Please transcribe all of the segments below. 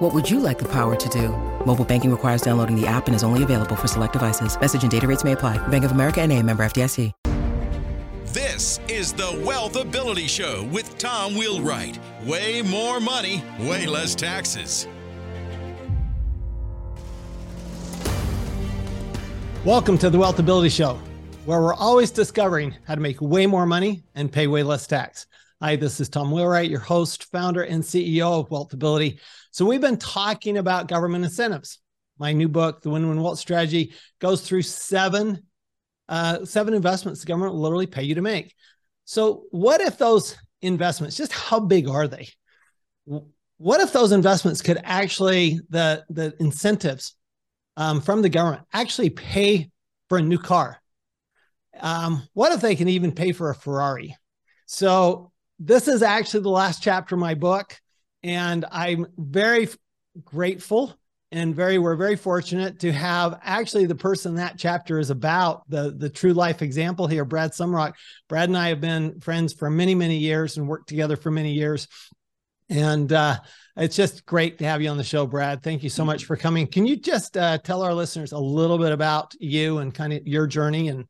What would you like the power to do? Mobile banking requires downloading the app and is only available for select devices. Message and data rates may apply. Bank of America and a member FDIC. This is the Wealth Ability Show with Tom Wheelwright. Way more money, way less taxes. Welcome to the Wealth Ability Show, where we're always discovering how to make way more money and pay way less tax. Hi, this is Tom Wheelwright, your host, founder, and CEO of Wealth Ability. So, we've been talking about government incentives. My new book, The Win Win Wealth Strategy, goes through seven uh, seven investments the government will literally pay you to make. So, what if those investments, just how big are they? What if those investments could actually, the, the incentives um, from the government actually pay for a new car? Um, what if they can even pay for a Ferrari? So, this is actually the last chapter of my book. And I'm very grateful and very we're very fortunate to have actually the person that chapter is about the the true life example here brad Sumrok. Brad and i have been friends for many many years and worked together for many years. And uh, it's just great to have you on the show brad. Thank you so much for coming. Can you just uh, tell our listeners a little bit about you and kind of your journey and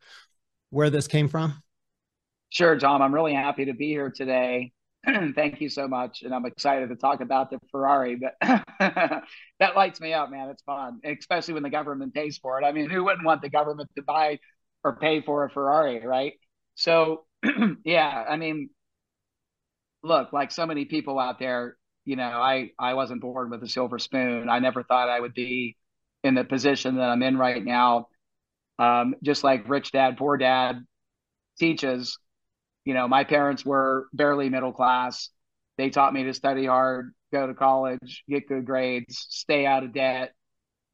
where this came from? Sure tom. I'm really happy to be here today Thank you so much. And I'm excited to talk about the Ferrari, but that lights me up, man. It's fun, especially when the government pays for it. I mean, who wouldn't want the government to buy or pay for a Ferrari, right? So, yeah, I mean, look, like so many people out there, you know, I, I wasn't born with a silver spoon. I never thought I would be in the position that I'm in right now. Um, just like Rich Dad, Poor Dad teaches, you know, my parents were barely middle class. They taught me to study hard, go to college, get good grades, stay out of debt,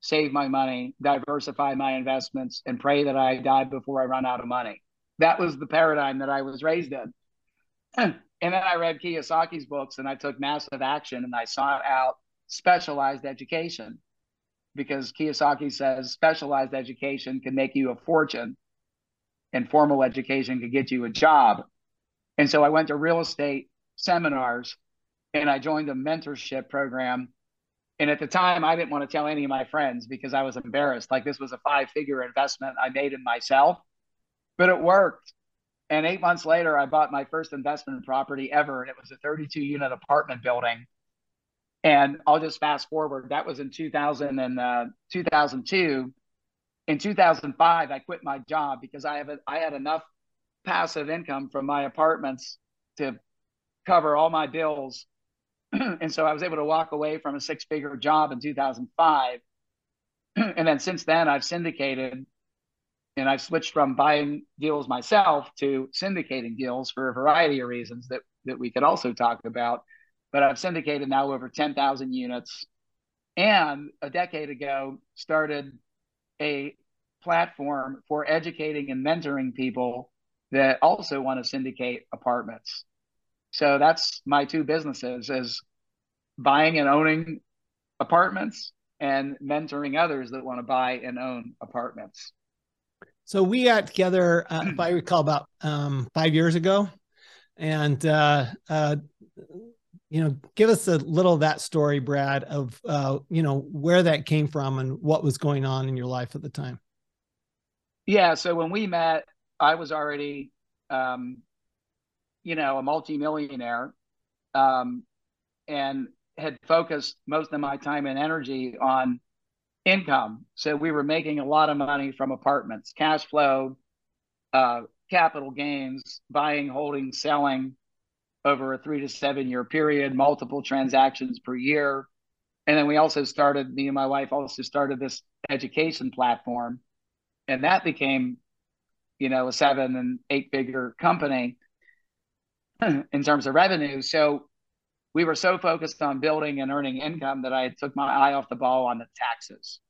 save my money, diversify my investments, and pray that I die before I run out of money. That was the paradigm that I was raised in. and then I read Kiyosaki's books and I took massive action and I sought out specialized education because Kiyosaki says specialized education can make you a fortune and formal education can get you a job. And so I went to real estate seminars and I joined a mentorship program. And at the time, I didn't want to tell any of my friends because I was embarrassed. Like this was a five figure investment I made in myself, but it worked. And eight months later, I bought my first investment property ever. And it was a 32 unit apartment building. And I'll just fast forward. That was in 2000 and uh, 2002. In 2005, I quit my job because I have a, I had enough passive income from my apartments to cover all my bills. and so I was able to walk away from a six figure job in 2005. and then since then, I've syndicated and I've switched from buying deals myself to syndicating deals for a variety of reasons that, that we could also talk about. But I've syndicated now over 10,000 units. And a decade ago, started a platform for educating and mentoring people that also want to syndicate apartments. So that's my two businesses is buying and owning apartments and mentoring others that want to buy and own apartments. So we got together, uh, if I recall, about um, five years ago, and uh, uh, you know, give us a little of that story, Brad, of uh, you know where that came from and what was going on in your life at the time. Yeah, so when we met, I was already, um, you know, a multimillionaire, um, and had focused most of my time and energy on income. So we were making a lot of money from apartments, cash flow, uh, capital gains, buying, holding, selling over a three to seven year period, multiple transactions per year. And then we also started, me and my wife also started this education platform. And that became you know, a seven and eight figure company in terms of revenue. So we were so focused on building and earning income that I took my eye off the ball on the taxes.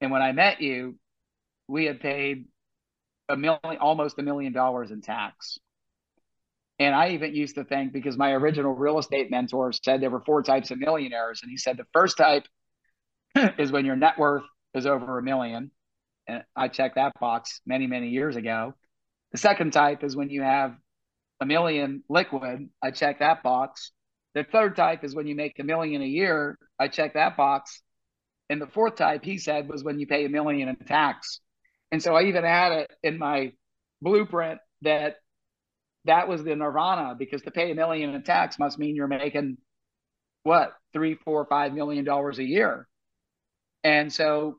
And when I met you, we had paid a million, almost a million dollars in tax. And I even used to think because my original real estate mentor said there were four types of millionaires. And he said the first type is when your net worth is over a million. And I checked that box many, many years ago. The second type is when you have a million liquid. I check that box. The third type is when you make a million a year. I check that box. And the fourth type, he said, was when you pay a million in tax. And so I even had it in my blueprint that that was the nirvana because to pay a million in tax must mean you're making what three, four, five million dollars a year. And so,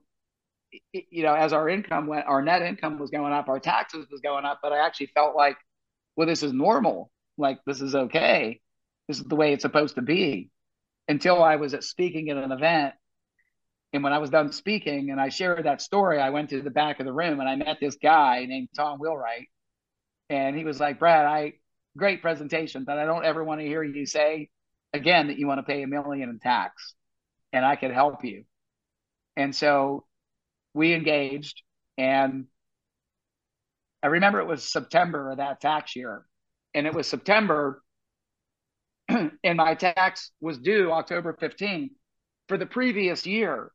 you know, as our income went, our net income was going up, our taxes was going up, but I actually felt like, well, this is normal. Like this is okay. This is the way it's supposed to be. Until I was at speaking at an event. And when I was done speaking and I shared that story, I went to the back of the room and I met this guy named Tom Wheelwright and he was like, Brad, I great presentation, but I don't ever want to hear you say again that you want to pay a million in tax and I could help you. And so we engaged and I remember it was September of that tax year. And it was September and my tax was due October 15th for the previous year.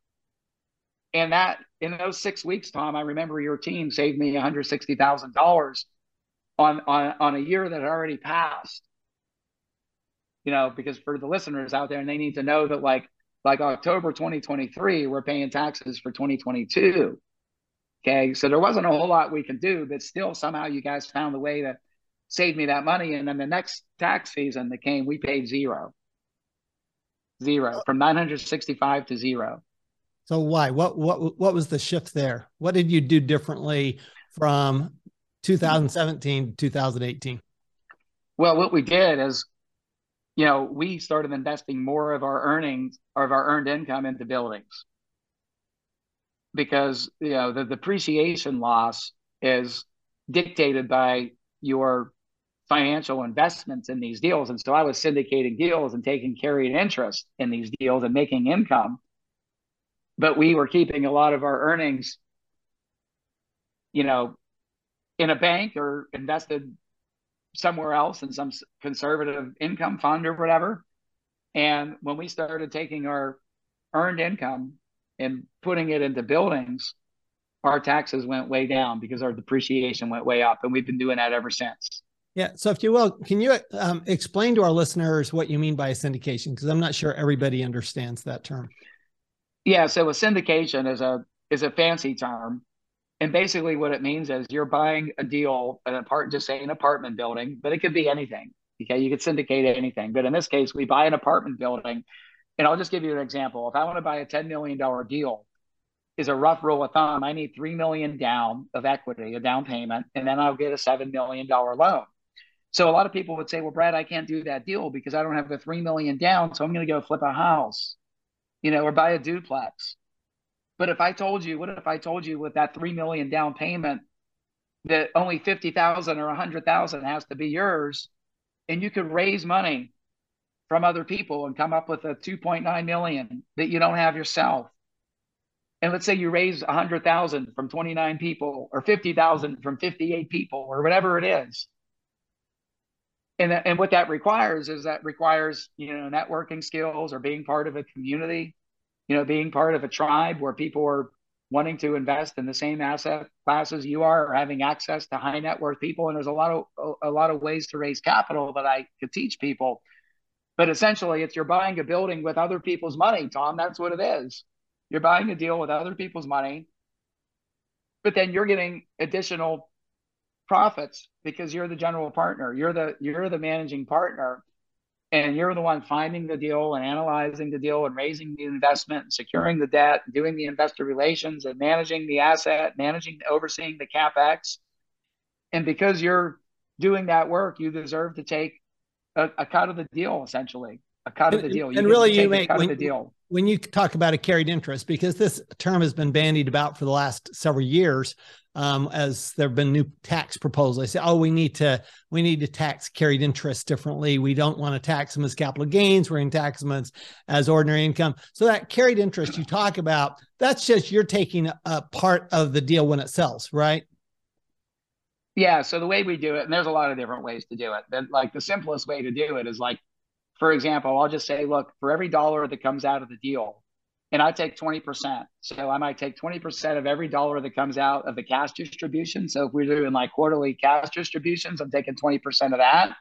And that in those six weeks, Tom, I remember your team saved me $160,000 on, on, on a year that had already passed. You know, because for the listeners out there, and they need to know that like like October 2023, we're paying taxes for 2022. Okay, so there wasn't a whole lot we could do, but still somehow you guys found a way to save me that money. And then the next tax season that came, we paid zero, zero from 965 to zero. So why? What what what was the shift there? What did you do differently from 2017 to 2018? Well, what we did is, you know, we started investing more of our earnings or of our earned income into buildings because, you know, the depreciation loss is dictated by your financial investments in these deals. And so I was syndicating deals and taking carried interest in these deals and making income. But we were keeping a lot of our earnings, you know, in a bank or invested somewhere else in some conservative income fund or whatever. And when we started taking our earned income and putting it into buildings, our taxes went way down because our depreciation went way up. And we've been doing that ever since. Yeah. So, if you will, can you um, explain to our listeners what you mean by a syndication? Because I'm not sure everybody understands that term. Yeah. So, a syndication is a is a fancy term and basically, what it means is you're buying a deal, an apartment, just say an apartment building, but it could be anything. Okay, you could syndicate anything. But in this case, we buy an apartment building, and I'll just give you an example. If I want to buy a $10 million deal, is a rough rule of thumb. I need three million down of equity, a down payment, and then I'll get a seven million dollar loan. So a lot of people would say, "Well, Brad, I can't do that deal because I don't have the three million down, so I'm going to go flip a house, you know, or buy a duplex." But if I told you, what if I told you with that three million down payment that only fifty thousand or a hundred thousand has to be yours, and you could raise money from other people and come up with a 2.9 million that you don't have yourself. And let's say you raise a 100,000 from 29 people or 50,000 from 58 people or whatever it is. And, and what that requires is that requires, you know, networking skills or being part of a community you know, being part of a tribe where people are wanting to invest in the same asset classes you are or having access to high net worth people. And there's a lot of a lot of ways to raise capital that I could teach people. But essentially it's you're buying a building with other people's money Tom. That's what it is. You're buying a deal with other people's money but then you're getting additional profits because you're the general partner. You're the you're the managing partner and you're the one finding the deal and analyzing the deal and raising the investment and securing the debt and doing the investor relations and managing the asset managing overseeing the capex. And because you're doing that work you deserve to take a, a cut of the deal essentially a cut of the deal. you and really you make when, the deal. when you talk about a carried interest because this term has been bandied about for the last several years um, as there have been new tax proposals. They say, "Oh, we need to we need to tax carried interest differently. We don't want to tax them as capital gains. We're to tax them as, as ordinary income." So that carried interest you talk about, that's just you're taking a, part of the deal when it sells, right? Yeah. So the way we do it, and there's a lot of different ways to do it. But like the simplest way to do it is like, for example, I'll just say, look, for every dollar that comes out of the deal, and I take 20%. So I might take 20% of every dollar that comes out of the cash distribution. So if we're doing like quarterly cash distributions, I'm taking 20% of that.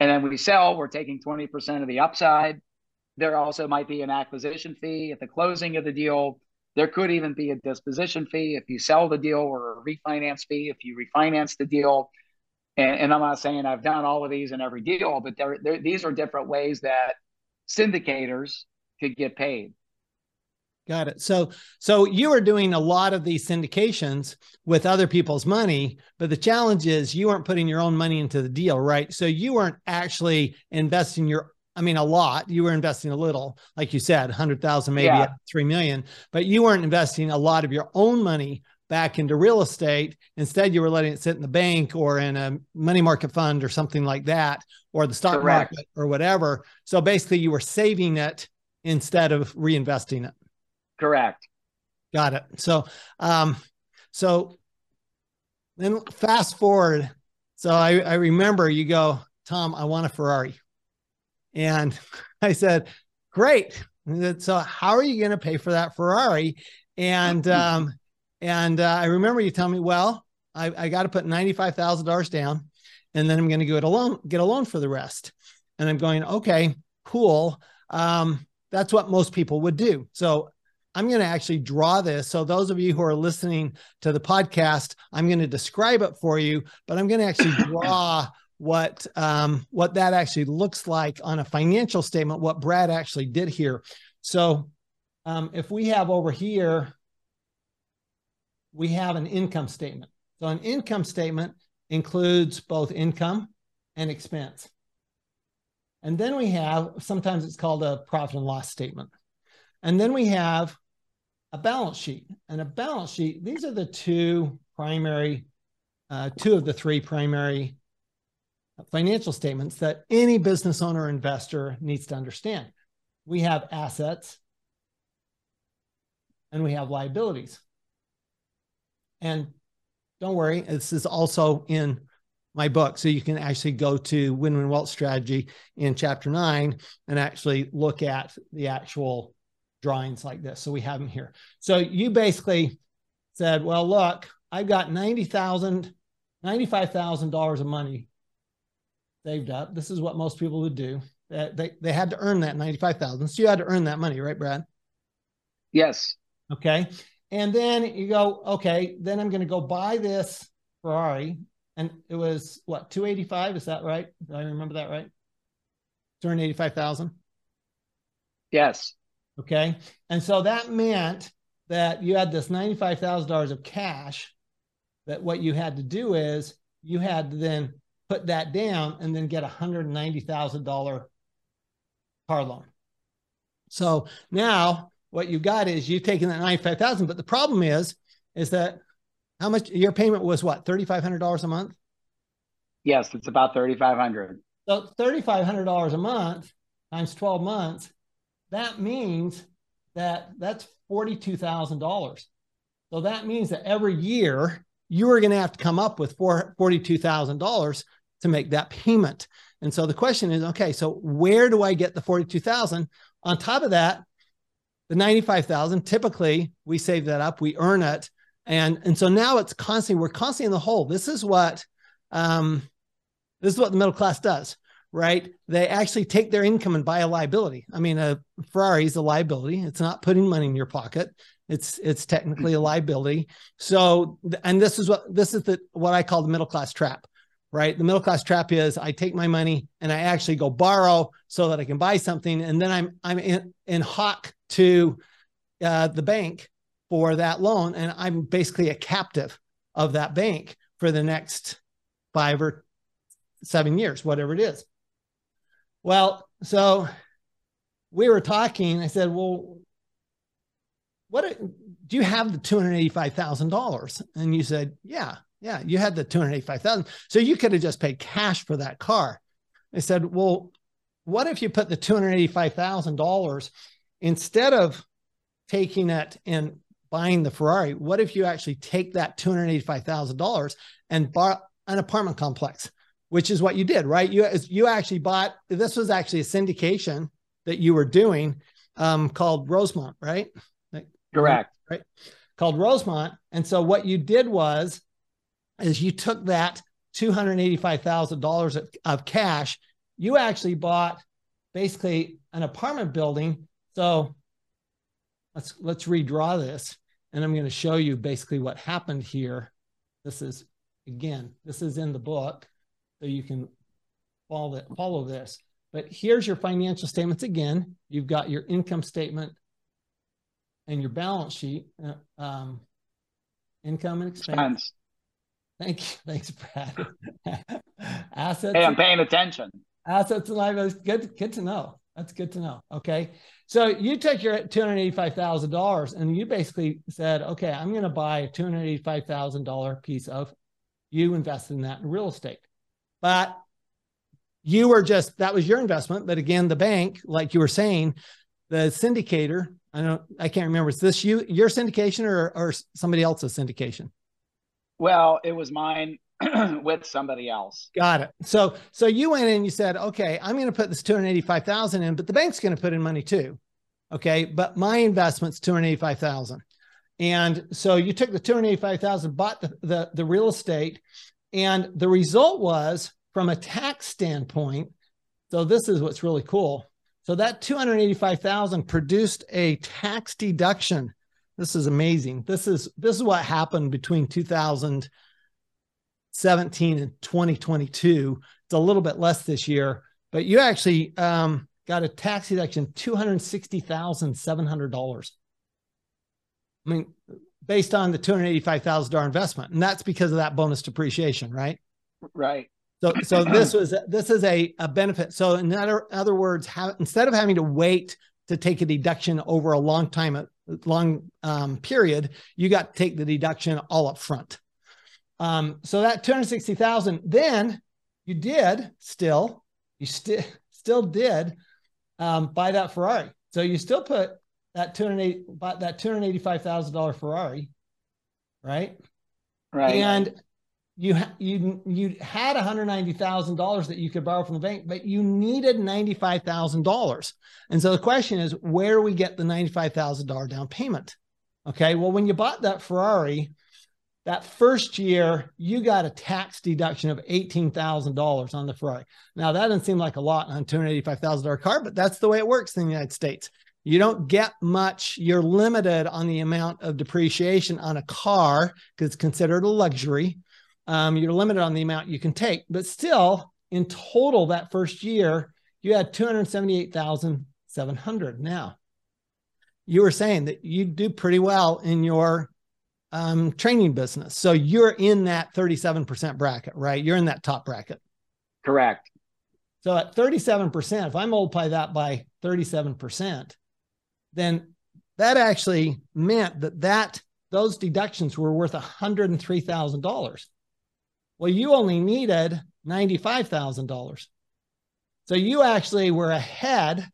And then we sell, we're taking 20% of the upside. There also might be an acquisition fee at the closing of the deal. There could even be a disposition fee if you sell the deal or a refinance fee if you refinance the deal. And, and I'm not saying I've done all of these in every deal, but there, these are different ways that syndicators could get paid. Got it. So so you are doing a lot of these syndications with other people's money, but the challenge is you weren't putting your own money into the deal, right? So you weren't actually investing your I mean a lot. You were investing a little, like you said, 100,000 maybe yeah. 3 million, but you weren't investing a lot of your own money back into real estate. Instead, you were letting it sit in the bank or in a money market fund or something like that or the stock Correct. market or whatever. So basically you were saving it instead of reinvesting it. Correct. Got it. So, um, so then fast forward. So I, I remember you go, Tom, I want a Ferrari. And I said, great. So how are you going to pay for that Ferrari? And, um, and uh, I remember you telling me, well, I, I got to put $95,000 down and then I'm going to get a loan, get a loan for the rest. And I'm going, okay, cool. Um, that's what most people would do. So I'm going to actually draw this. So those of you who are listening to the podcast, I'm going to describe it for you, but I'm going to actually draw what um, what that actually looks like on a financial statement. What Brad actually did here. So um, if we have over here, we have an income statement. So an income statement includes both income and expense. And then we have, sometimes it's called a profit and loss statement. And then we have a balance sheet. And a balance sheet, these are the two primary, uh, two of the three primary financial statements that any business owner investor needs to understand. We have assets and we have liabilities. And don't worry, this is also in my book. So you can actually go to Win Win Wealth Strategy in chapter nine and actually look at the actual drawings like this. So we have them here. So you basically said, well, look, I've got $90,000, $95,000 of money saved up. This is what most people would do. Uh, they, they had to earn that 95,000. So you had to earn that money, right, Brad? Yes. Okay. And then you go, okay, then I'm going to go buy this Ferrari. And it was what, 285? Is that right? Do I remember that right? 285,000? Yes. Okay. And so that meant that you had this $95,000 of cash that what you had to do is you had to then put that down and then get a $190,000 car loan. So now what you got is you've taken that 95,000, but the problem is, is that how much your payment was what, $3,500 a month? Yes, it's about 3,500. So $3,500 a month times 12 months that means that that's $42,000. So that means that every year you are going to have to come up with $42,000 to make that payment. And so the question is, okay, so where do I get the 42,000? On top of that, the 95,000, typically we save that up, we earn it. And, and so now it's constantly, we're constantly in the hole. This is what, um, this is what the middle class does right? They actually take their income and buy a liability. I mean, a Ferrari is a liability. It's not putting money in your pocket. It's it's technically a liability. So, and this is what this is the what I call the middle class trap, right? The middle class trap is I take my money and I actually go borrow so that I can buy something, and then I'm I'm in, in hock to uh, the bank for that loan, and I'm basically a captive of that bank for the next five or seven years, whatever it is. Well, so we were talking. I said, "Well, what do you have the two hundred eighty-five thousand dollars?" And you said, "Yeah, yeah, you had the two hundred eighty-five thousand. So you could have just paid cash for that car." I said, "Well, what if you put the two hundred eighty-five thousand dollars instead of taking it and buying the Ferrari? What if you actually take that two hundred eighty-five thousand dollars and buy an apartment complex, which is what you did, right? You you actually bought. This was actually a syndication that you were doing um, called Rosemont, right? Correct. Right. Called Rosemont. And so what you did was, is you took that two hundred eighty-five thousand dollars of cash. You actually bought basically an apartment building. So let's let's redraw this, and I'm going to show you basically what happened here. This is again, this is in the book, so you can follow it, follow this. But here's your financial statements again. You've got your income statement and your balance sheet, uh, um, income and expense. Thank you. Thanks, Brad. assets. Hey, I'm paying attention. Assets and liabilities. Good, good to know. That's good to know. Okay. So you took your $285,000 and you basically said, okay, I'm going to buy a $285,000 piece of, you invested in that in real estate. But you were just, that was your investment. But again, the bank, like you were saying, the syndicator, I don't, I can't remember. Is this you, your syndication or, or somebody else's syndication? Well, it was mine with somebody else. Got it. So so you went in and you said, okay, I'm going to put this 285,000 in, but the bank's going to put in money too. Okay. But my investment's 285,000. And so you took the 285,000, bought the, the, the real estate, and the result was from a tax standpoint. So this is what's really cool. So that 285,000 produced a tax deduction. This is amazing. This is this is what happened between 2017 and 2022. It's a little bit less this year, but you actually um, got a tax deduction $260,700. I mean, based on the $285,000 investment. And that's because of that bonus depreciation, right? Right. So, so this was this is a, a benefit. So, in other other words, how, instead of having to wait to take a deduction over a long time, a long um, period, you got to take the deduction all up front. Um, so that 260,000, then you did still, you still still did um, buy that Ferrari. So you still put that 208 bought that $285,000 Ferrari, right? Right. And you you you had $190,000 that you could borrow from the bank, but you needed $95,000. And so the question is, where do we get the $95,000 down payment? Okay. Well, when you bought that Ferrari, that first year you got a tax deduction of $18,000 on the Ferrari. Now that doesn't seem like a lot on a $285,000 car, but that's the way it works in the United States. You don't get much. You're limited on the amount of depreciation on a car because it's considered a luxury. Um, you're limited on the amount you can take, but still, in total, that first year you had 278,700. Now, you were saying that you do pretty well in your um, training business. So you're in that 37% bracket, right? You're in that top bracket. Correct. So at 37%, if I multiply that by 37%, then that actually meant that that those deductions were worth $103,000. Well, you only needed $95,000. So you actually were ahead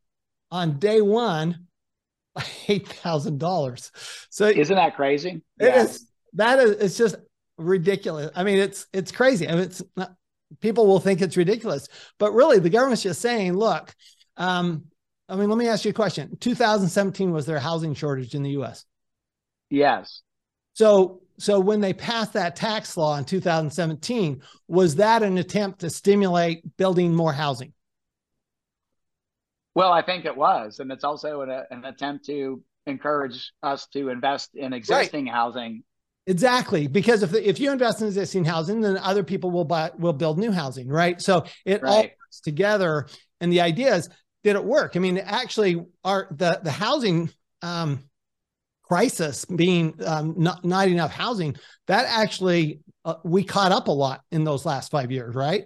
on day one by eight thousand dollars. So isn't that crazy? It yeah. is. That is. It's just ridiculous. I mean, it's it's crazy. I mean, it's not, people will think it's ridiculous, but really, the government's just saying, look. Um, I mean, let me ask you a question. 2017 was there a housing shortage in the U.S. Yes. So so when they passed that tax law in 2017, was that an attempt to stimulate building more housing? Well, I think it was, and it's also an, an attempt to encourage us to invest in existing right. housing. Exactly, because if if you invest in existing housing, then other people will buy will build new housing, right? So it right. all works together. And the idea is, did it work? I mean, actually, our the the housing um, crisis being um, not not enough housing that actually uh, we caught up a lot in those last five years, right?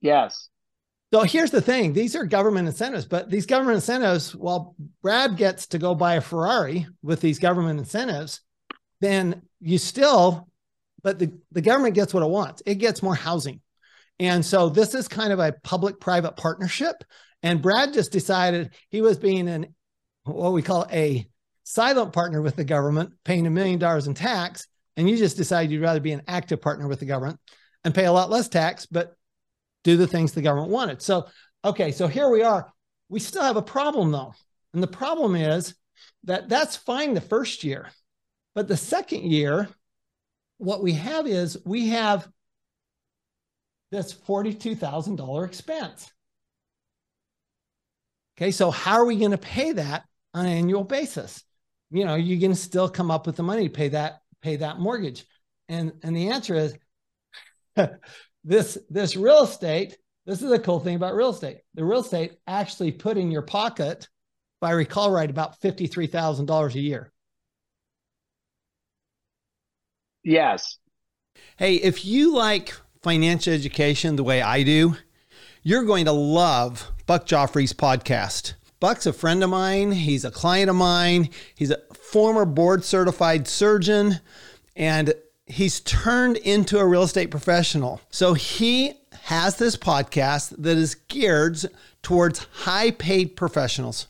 Yes. So here's the thing these are government incentives, but these government incentives, while Brad gets to go buy a Ferrari with these government incentives, then you still, but the, the government gets what it wants. It gets more housing. And so this is kind of a public private partnership. And Brad just decided he was being an, what we call a silent partner with the government, paying a million dollars in tax. And you just decided you'd rather be an active partner with the government. and pay a lot less tax, but do the things the government wanted. So, okay, so here we are. We still have a problem though. And the problem is that that's fine the first year. But the second year, what we have is we have this $42,000 expense. Okay, so how are we going to pay that on an annual basis? You know, you can still come up with the money to pay that pay that mortgage. And and the answer is this this real estate, this is a cool thing about real estate. The real estate actually put in your pocket, if I recall right, about $53,000 a year. Yes. Hey, if you like financial education the way I do, you're going to love Buck Joffrey's podcast. Buck's a friend of mine. He's a client of mine. He's a former board certified surgeon and he's turned into a real estate professional. So he has this podcast that is geared towards high paid professionals.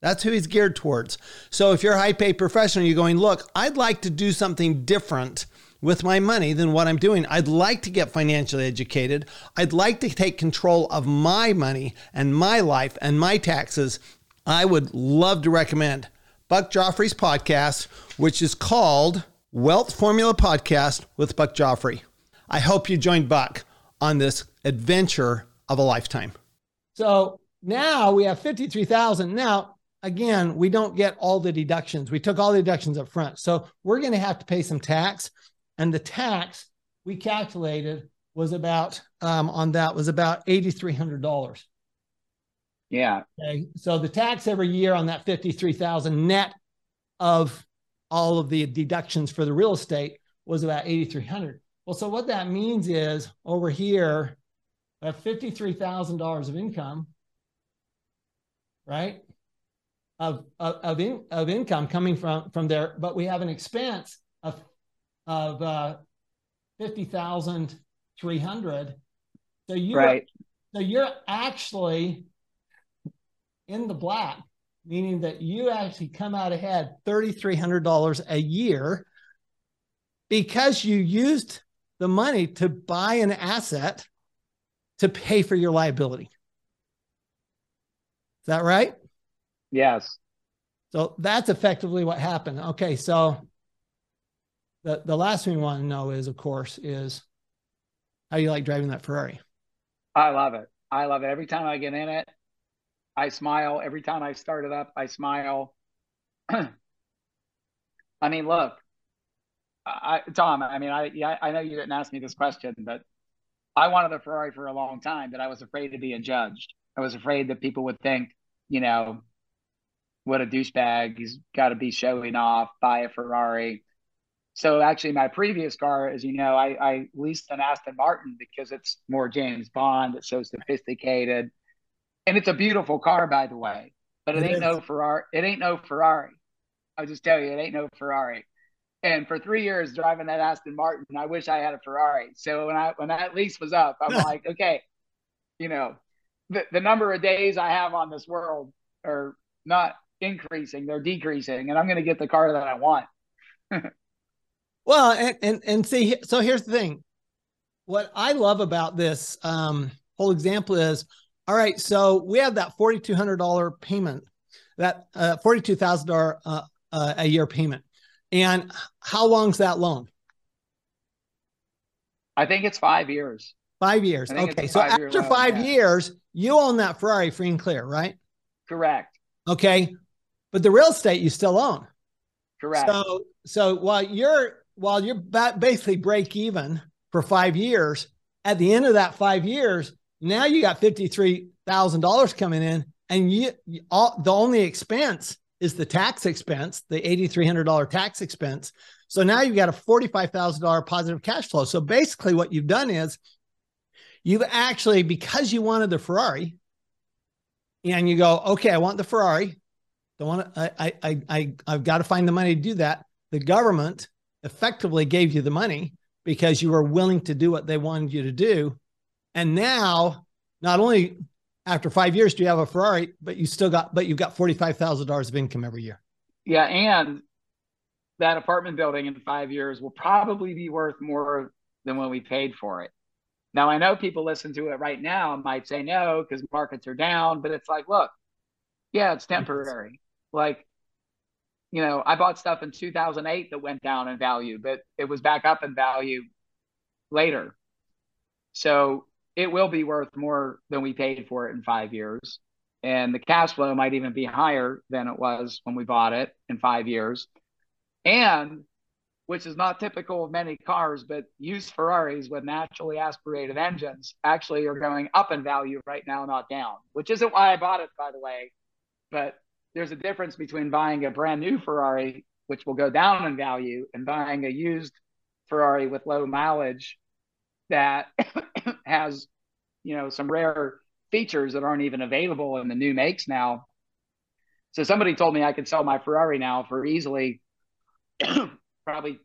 That's who he's geared towards. So if you're a high paid professional, you're going, look, I'd like to do something different with my money than what I'm doing. I'd like to get financially educated. I'd like to take control of my money and my life and my taxes. I would love to recommend Buck Joffrey's podcast, which is called Wealth Formula Podcast with Buck Joffrey. I hope you join Buck on this adventure of a lifetime. So now we have 53,000. Now again, we don't get all the deductions. We took all the deductions up front. So we're going to have to pay some tax. And the tax we calculated was about um, on that was about $8,300. Yeah. Okay. So the tax every year on that 53,000 net of all of the deductions for the real estate was about 8,300. Well, so what that means is over here, at $53,000 of income, right? of of of, in, of income coming from from there, but we have an expense of uh, fifty thousand three hundred. So you right. so you're actually in the black, meaning that you actually come out ahead thirty three hundred dollars a year because you used the money to buy an asset to pay for your liability. Is that right? Yes. So that's effectively what happened. Okay, so the the last thing we want to know is, of course, is how you like driving that Ferrari. I love it. I love it. Every time I get in it, I smile. Every time I start it up, I smile. I mean, look, I, Tom. I mean, I yeah, I know you didn't ask me this question, but I wanted a Ferrari for a long time, but I was afraid to be judged. I was afraid that people would think, you know, what a douchebag. He's got to be showing off, buy a Ferrari. So actually, my previous car, as you know, I, I leased an Aston Martin because it's more James Bond. It's so sophisticated, and it's a beautiful car, by the way. But it, it ain't is. no Ferrari. It ain't no Ferrari. I'll just tell you, it ain't no Ferrari. And for three years driving that Aston Martin, I wish I had a Ferrari. So when I when that lease was up, I'm like, okay, you know, the, the number of days I have on this world are not increasing, they're decreasing, and I'm going to get the car that I want. well, and, and and see, so here's the thing. What I love about this um, whole example is, all right, so we have that forty two hundred dollar payment, that uh, forty two thousand uh, uh, a year payment, and how long's that loan? I think it's five years. Five years. Okay, so after loan, five yeah. years, you own that Ferrari free and clear, right? Correct. Okay but the real estate you still own. Correct. So so while you're while you're basically break even for five years, at the end of that five years, now you got fifty three thousand dollars coming in, and you all the only expense is the tax expense, the eighty three hundred dollar tax expense. So now you've got a forty five thousand dollar positive cash flow. So basically, what you've done is you've actually because you wanted the Ferrari, and you go, okay, I want the Ferrari. Don't want to, I, I, I, I've got to find the money to do that. The government effectively gave you the money because you were willing to do what they wanted you to do. And now, not only after five years do you have a Ferrari, but you still got, but you've got $45,000 of income every year. Yeah. And that apartment building in five years will probably be worth more than when we paid for it. Now I know people listen to it right now might say no because markets are down, but it's like, look, yeah, it's temporary. Like, you know, I bought stuff in 2008 that went down in value, but it was back up in value later. So it will be worth more than we paid for it in five years. And the cash flow might even be higher than it was when we bought it in five years. And which is not typical of many cars, but used Ferraris with naturally aspirated engines actually are going up in value right now, not down, which isn't why I bought it, by the way. But there's a difference between buying a brand new Ferrari, which will go down in value, and buying a used Ferrari with low mileage that has, you know, some rare features that aren't even available in the new makes now. So somebody told me I could sell my Ferrari now for easily probably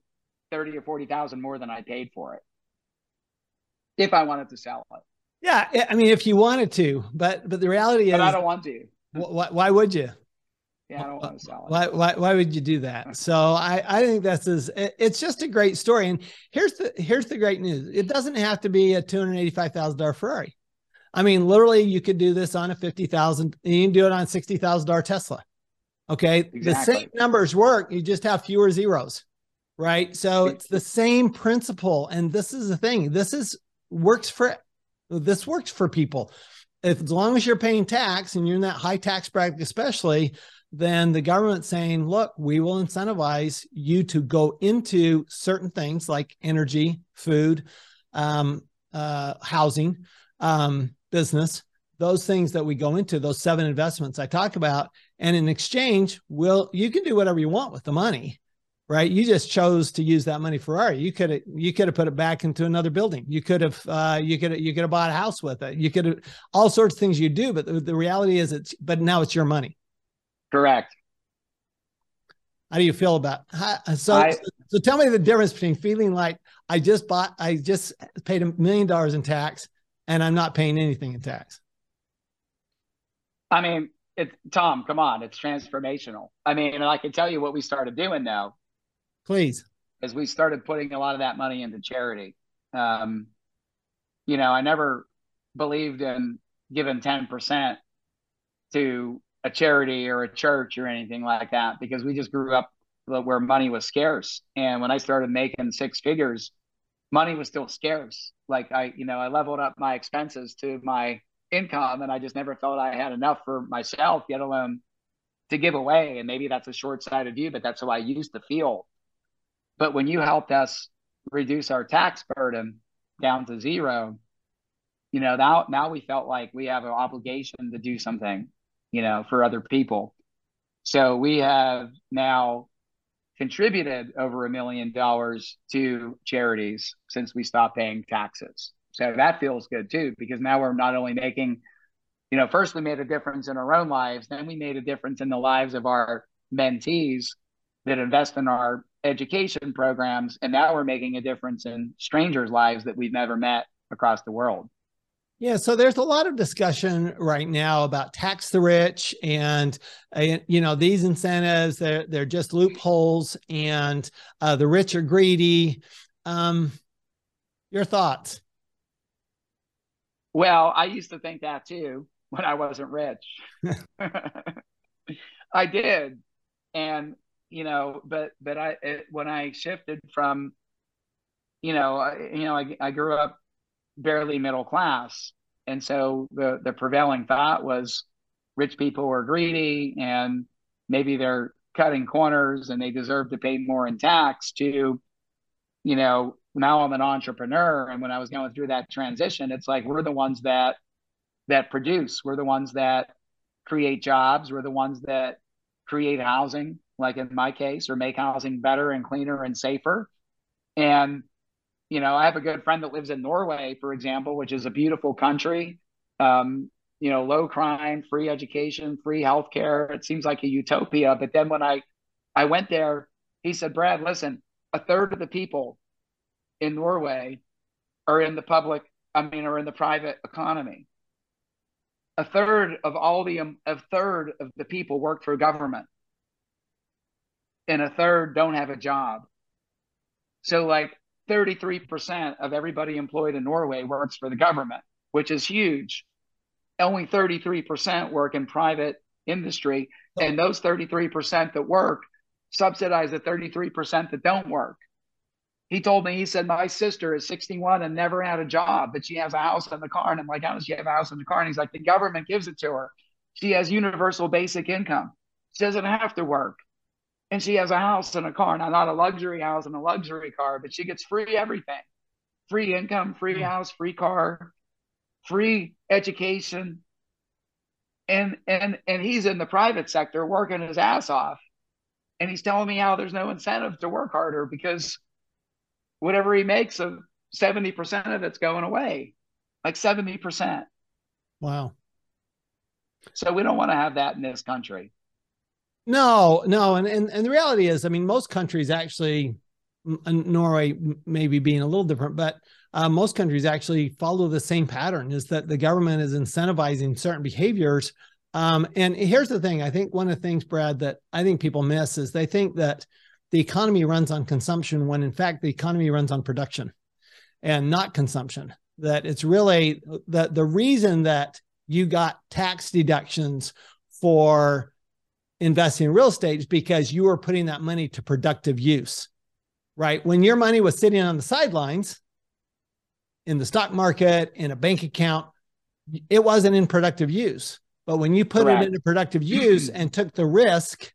thirty or forty thousand more than I paid for it if I wanted to sell it. Yeah, I mean, if you wanted to, but but the reality but is, I don't want to. Why, why would you? Yeah, I don't want to sell it. Why, why, why would you do that? So I, I think that's is, it's just a great story. And here's the, here's the great news. It doesn't have to be a $285,000 Ferrari. I mean, literally you could do this on a 50,000, you can do it on a $60,000 Tesla. Okay. Exactly. The same numbers work. You just have fewer zeros right? So it's the same principle. And this is the thing. This is works for this works for people. If as long as you're paying tax and you're in that high tax bracket, especially, then the government saying, look, we will incentivize you to go into certain things like energy, food, um, uh, housing, um, business, those things that we go into, those seven investments I talk about. And in exchange, will you can do whatever you want with the money right? You just chose to use that money for art. You could have you could have put it back into another building. You could have uh, you could you could have bought a house with it. You could have all sorts of things you do. But the, the reality is, it's but now it's your money. Correct. How do you feel about how, so? I, so tell me the difference between feeling like I just bought, I just paid a million dollars in tax, and I'm not paying anything in tax. I mean, it's Tom. Come on, it's transformational. I mean, and I can tell you what we started doing now Please. As we started putting a lot of that money into charity. Um, you know, I never believed in giving 10% to a charity or a church or anything like that because we just grew up where money was scarce. And when I started making six figures, money was still scarce. Like I, you know, I leveled up my expenses to my income and I just never felt I had enough for myself, yet alone to give away. And maybe that's a short sighted view, but that's how I used to feel. But when you helped us reduce our tax burden down to zero, you know, now now we felt like we have an obligation to do something, you know, for other people. So we have now contributed over a million dollars to charities since we stopped paying taxes. So that feels good too, because now we're not only making, you know, first we made a difference in our own lives, then we made a difference in the lives of our mentees that invest in our education programs, and now we're making a difference in strangers' lives that we've never met across the world. Yeah, so there's a lot of discussion right now about tax the rich, and uh, you know these incentives they're they're just loopholes, and uh, the rich are greedy. Um, your thoughts? Well, I used to think that too when I wasn't rich. I did, and you know, but but I it, when I shifted from, you know, I, you know, I, I grew up barely middle class, and so the the prevailing thought was rich people were greedy and maybe they're cutting corners and they deserve to pay more in tax to, you know, now I'm an entrepreneur. And when I was going through that transition, it's like we're the ones that that produce, we're the ones that create jobs, we're the ones that create housing, like in my case, or make housing better and cleaner and safer. And, you know, I have a good friend that lives in Norway, for example, which is a beautiful country. Um, you know, low crime, free education, free healthcare. It seems like a utopia. But then when I I went there, he said, Brad, listen, a third of the people in Norway are in the public, I mean, are in the private economy. A third of all the a third of the people work for government and a third don't have a job. So like 33% of everybody employed in Norway works for the government, which is huge. Only 33% work in private industry. And those 33% that work subsidize the 33% that don't work. He told me, he said, My sister is 61 and never had a job, but she has a house and a car. And I'm like, How does she have a house and a car? And he's like, The government gives it to her. She has universal basic income. She doesn't have to work. And she has a house and a car. Now, not a luxury house and a luxury car, but she gets free everything free income, free hmm. house, free car, free education. And and and he's in the private sector working his ass off. And he's telling me how there's no incentive to work harder because whatever he makes of 70% of it's going away. Like 70%. Wow. So we don't want to have that in this country. No, no, and and and the reality is, I mean, most countries actually, Norway maybe being a little different, but uh, most countries actually follow the same pattern: is that the government is incentivizing certain behaviors. Um, and here's the thing: I think one of the things, Brad, that I think people miss is they think that the economy runs on consumption when in fact the economy runs on production and not consumption that it's really the the reason that you got tax deductions for investing in real estate is because you were putting that money to productive use right when your money was sitting on the sidelines in the stock market in a bank account it wasn't in productive use but when you put Correct. it into productive use and took the risk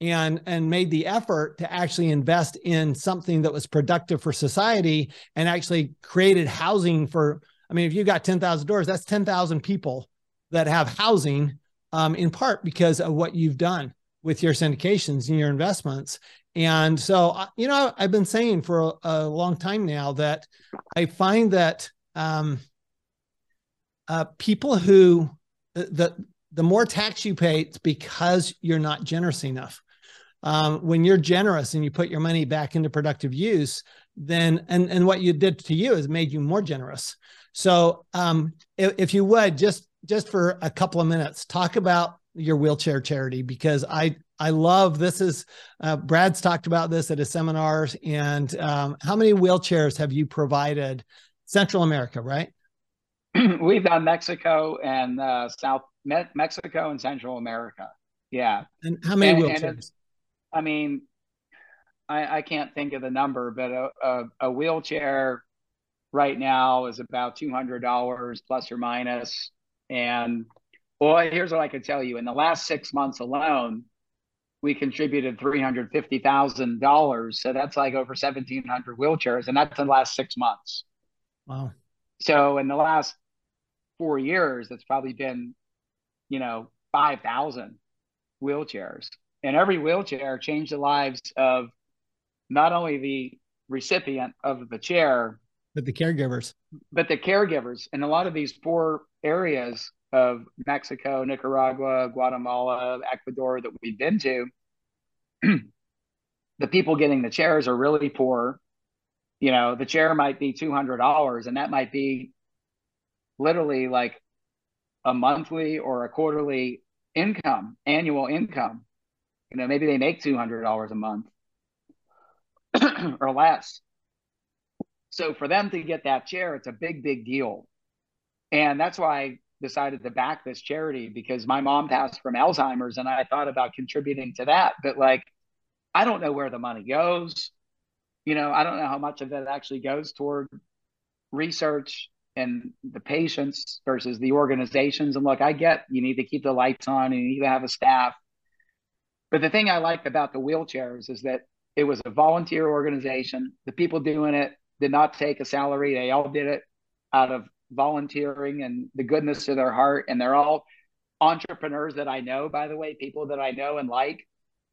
and and made the effort to actually invest in something that was productive for society and actually created housing for i mean if you got 10,000 doors that's 10,000 people that have housing um, in part because of what you've done with your syndications and your investments and so uh, you know i've been saying for a, a long time now that i find that um, uh, people who uh, the the more tax you pay, it's because you're not generous enough um, when you're generous and you put your money back into productive use, then and and what you did to you has made you more generous. So um, if, if you would just just for a couple of minutes talk about your wheelchair charity because I I love this is uh, Brad's talked about this at his seminars and um, how many wheelchairs have you provided Central America right? We've done Mexico and uh, South Me- Mexico and Central America. Yeah. And how many and, wheelchairs? And I mean, I, I can't think of the number, but a, a, a wheelchair right now is about two hundred dollars plus or minus. And well, here's what I can tell you: in the last six months alone, we contributed three hundred fifty thousand dollars. So that's like over seventeen hundred wheelchairs, and that's in the last six months. Wow! So in the last four years, it's probably been, you know, five thousand wheelchairs and every wheelchair changed the lives of not only the recipient of the chair but the caregivers but the caregivers and a lot of these poor areas of mexico nicaragua guatemala ecuador that we've been to the people getting the chairs are really poor you know the chair might be $200 and that might be literally like a monthly or a quarterly income annual income you know, maybe they make two hundred dollars a month or less. So for them to get that chair, it's a big, big deal. And that's why I decided to back this charity because my mom passed from Alzheimer's and I thought about contributing to that. But like, I don't know where the money goes. You know, I don't know how much of that actually goes toward research and the patients versus the organizations. And look, I get you need to keep the lights on and you need to have a staff. But the thing I liked about the wheelchairs is that it was a volunteer organization. The people doing it did not take a salary. They all did it out of volunteering and the goodness of their heart. And they're all entrepreneurs that I know, by the way, people that I know and like.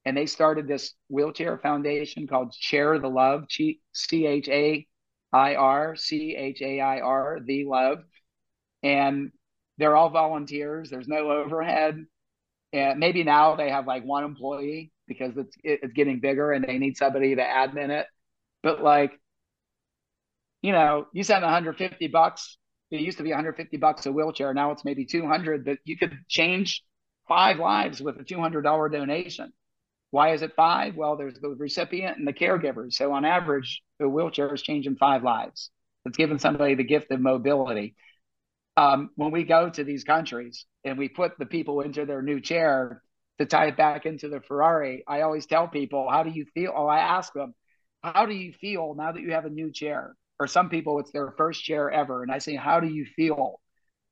And they started this wheelchair foundation called Chair the Love, C H A I R, C H A I R, The Love. And they're all volunteers. There's no overhead and maybe now they have like one employee because it's it's getting bigger and they need somebody to admin it. But like, you know, you send 150 bucks. It used to be 150 bucks a wheelchair. Now it's maybe 200. But you could change five lives with a $200 donation. Why is it five? Well, there's the recipient and the caregivers. So on average, the wheelchair is changing five lives. It's giving somebody the gift of mobility. Um, when we go to these countries and we put the people into their new chair to tie it back into the Ferrari, I always tell people, how do you feel? Oh, I ask them, how do you feel now that you have a new chair? Or some people, it's their first chair ever. And I say, how do you feel?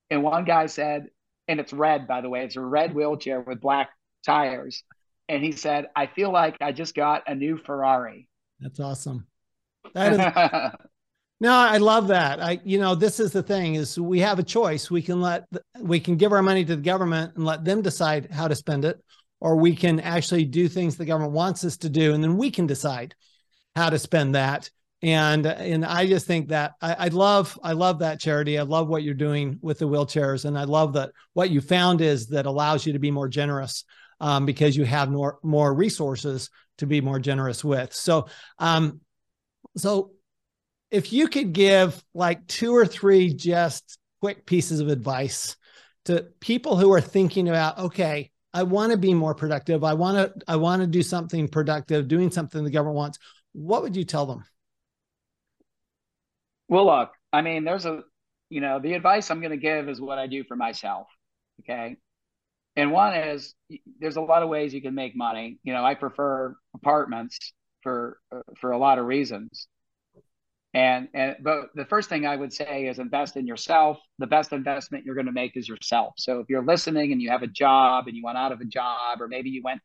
And one guy said, and it's red, by the way, it's a red wheelchair with black tires and he said, "I feel like I just got a new Ferrari." That's awesome. That is. no, I love that. I, you know, this is the thing: is we have a choice. We can let we can give our money to the government and let them decide how to spend it, or we can actually do things the government wants us to do, and then we can decide how to spend that. And and I just think that I, I love I love that charity. I love what you're doing with the wheelchairs, and I love that what you found is that allows you to be more generous um, because you have more more resources to be more generous with. So, um, so if you could give like two or three just quick pieces of advice to people who are thinking about, okay, I want to be more productive. I want to I want to do something productive, doing something the government wants. What would you tell them? Well, look, I mean, there's a, you know, the advice I'm going to give is what I do for myself. Okay. And one is there's a lot of ways you can make money. You know, I prefer apartments for uh, for a lot of reasons. And and but the first thing I would say is invest in yourself. The best investment you're going to make is yourself. So if you're listening and you have a job and you went out of a job, or maybe you went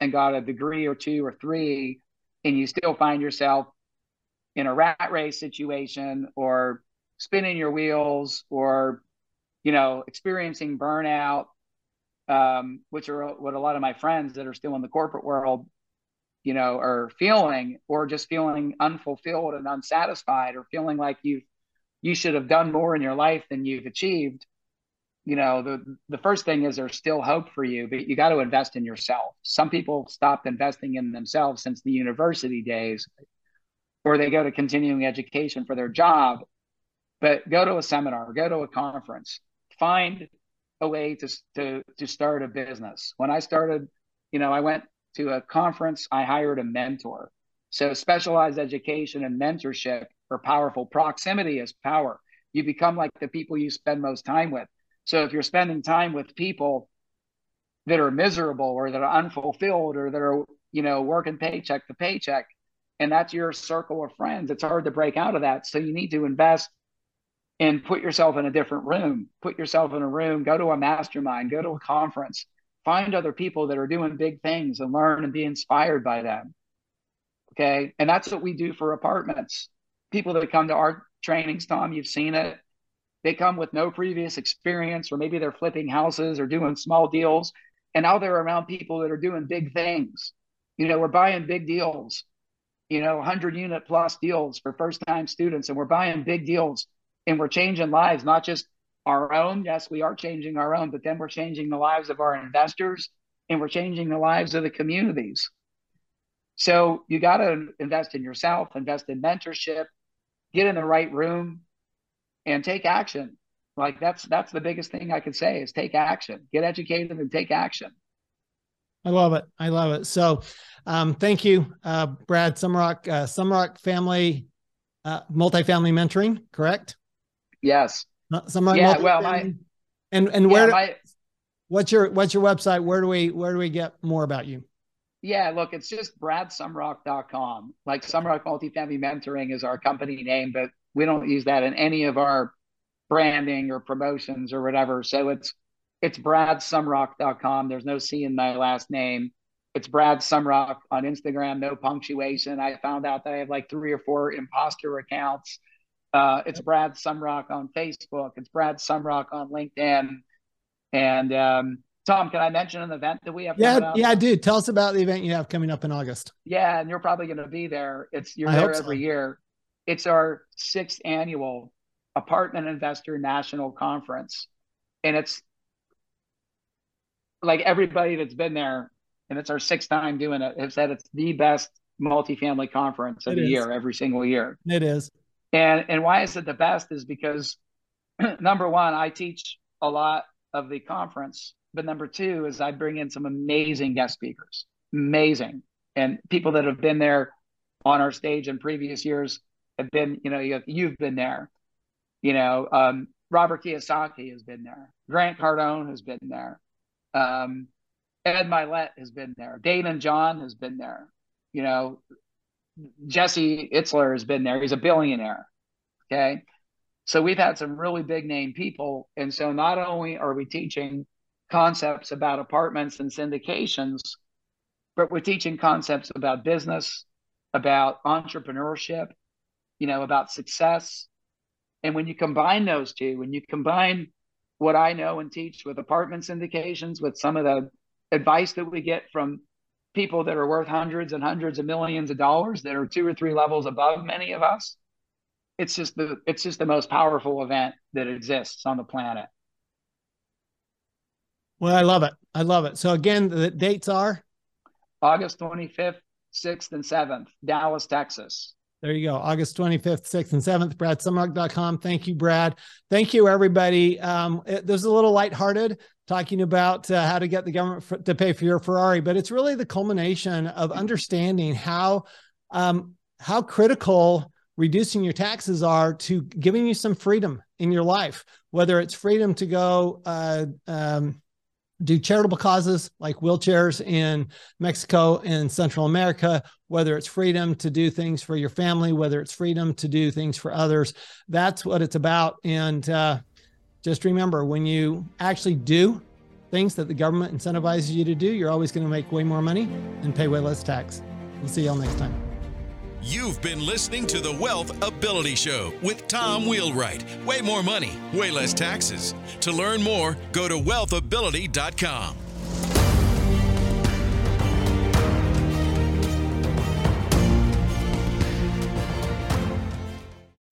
and got a degree or two or three, and you still find yourself in a rat race situation or spinning your wheels or you know experiencing burnout um, which are what a lot of my friends that are still in the corporate world, you know, are feeling, or just feeling unfulfilled and unsatisfied, or feeling like you you should have done more in your life than you've achieved. You know, the the first thing is there's still hope for you, but you got to invest in yourself. Some people stopped investing in themselves since the university days, or they go to continuing education for their job. But go to a seminar, go to a conference, find a way to, to, to start a business. When I started, you know, I went to a conference, I hired a mentor. So specialized education and mentorship are powerful. Proximity is power. You become like the people you spend most time with. So if you're spending time with people that are miserable or that are unfulfilled or that are, you know, working paycheck to paycheck, and that's your circle of friends, it's hard to break out of that. So you need to invest and put yourself in a different room. Put yourself in a room, go to a mastermind, go to a conference, find other people that are doing big things and learn and be inspired by them. Okay. And that's what we do for apartments. People that come to our trainings, Tom, you've seen it. They come with no previous experience, or maybe they're flipping houses or doing small deals. And now they're around people that are doing big things. You know, we're buying big deals, you know, 100 unit plus deals for first time students, and we're buying big deals and we're changing lives, not just our own. Yes, we are changing our own, but then we're changing the lives of our investors and we're changing the lives of the communities. So you got to invest in yourself, invest in mentorship, get in the right room, and take action. Like that's that's the biggest thing I could say is take action, get educated, and take action. I love it. I love it. So, um, thank you, uh, Brad Sumrok, uh, Sumrok Family uh, Multifamily Mentoring, correct? Yes. Some yeah. Well, my and and where? Yeah, my, what's your what's your website? Where do we where do we get more about you? Yeah, look, it's just bradsumrok.com. Like Sumrok Multifamily Mentoring is our company name, but we don't use that in any of our branding or promotions or whatever. So it's it's bradsumrok.com. There's no C in my last name. It's Brad Sumrok on Instagram, no punctuation. I found out that I have like three or four imposter accounts. Uh, it's Brad Sumrok on Facebook. It's Brad Sumrok on LinkedIn. And um, Tom, can I mention an event that we have? Yeah, yeah, dude. Tell us about the event you have coming up in August. Yeah, and you're probably going to be there. It's you're I there every so. year. It's our sixth annual Apartment Investor National Conference, and it's like everybody that's been there, and it's our sixth time doing it, have said it's the best multifamily conference of it the is. year every single year. It is. And and why is it the best is because number one, I teach a lot of the conference, but number two is I bring in some amazing guest speakers. amazing. And people that have been there on our stage in previous years have been, you know, you have been there. You know, um, Robert Kiyosaki has been there. Grant Cardone has been there. Um, Ed Mylett has been there. Daymond John has been there. You know, Jesse Itzler has been there. He's a billionaire. Okay. So we've had some really big name people. And so not only are we teaching concepts about apartments and syndications, but we're teaching concepts about business, about entrepreneurship, you know, about success. And when you combine those two, when you combine what I know and teach with apartment syndications, with some of the advice that we get from people that are worth hundreds and hundreds of millions of dollars that are two or three levels above many of us, it's just the it's just the most powerful event that exists on the planet. Well, I love it. I love it. So again, the dates are August 25th, 6th, and 7th, Dallas, Texas. There you go. August 25th, 6th, and 7th, bradsumrok.com. Thank you, Brad. Thank you, everybody. Um, it, a little lighthearted talking about uh, how to get the government for, to pay for your Ferrari, but it's really the culmination of understanding how um, how critical reducing your taxes are to giving you some freedom in your life, whether it's freedom to go uh, um, do charitable causes like wheelchairs in Mexico and Central America, whether it's freedom to do things for your family, whether it's freedom to do things for others. That's what it's about. And uh, just remember when you actually do things that the government incentivizes you to do, you're always going to make way more money and pay way less tax. We'll see y'all next time. You've been listening to the Wealth Ability Show with Tom Wheelwright. Way more money, way less taxes. To learn more, go to wealthability.com.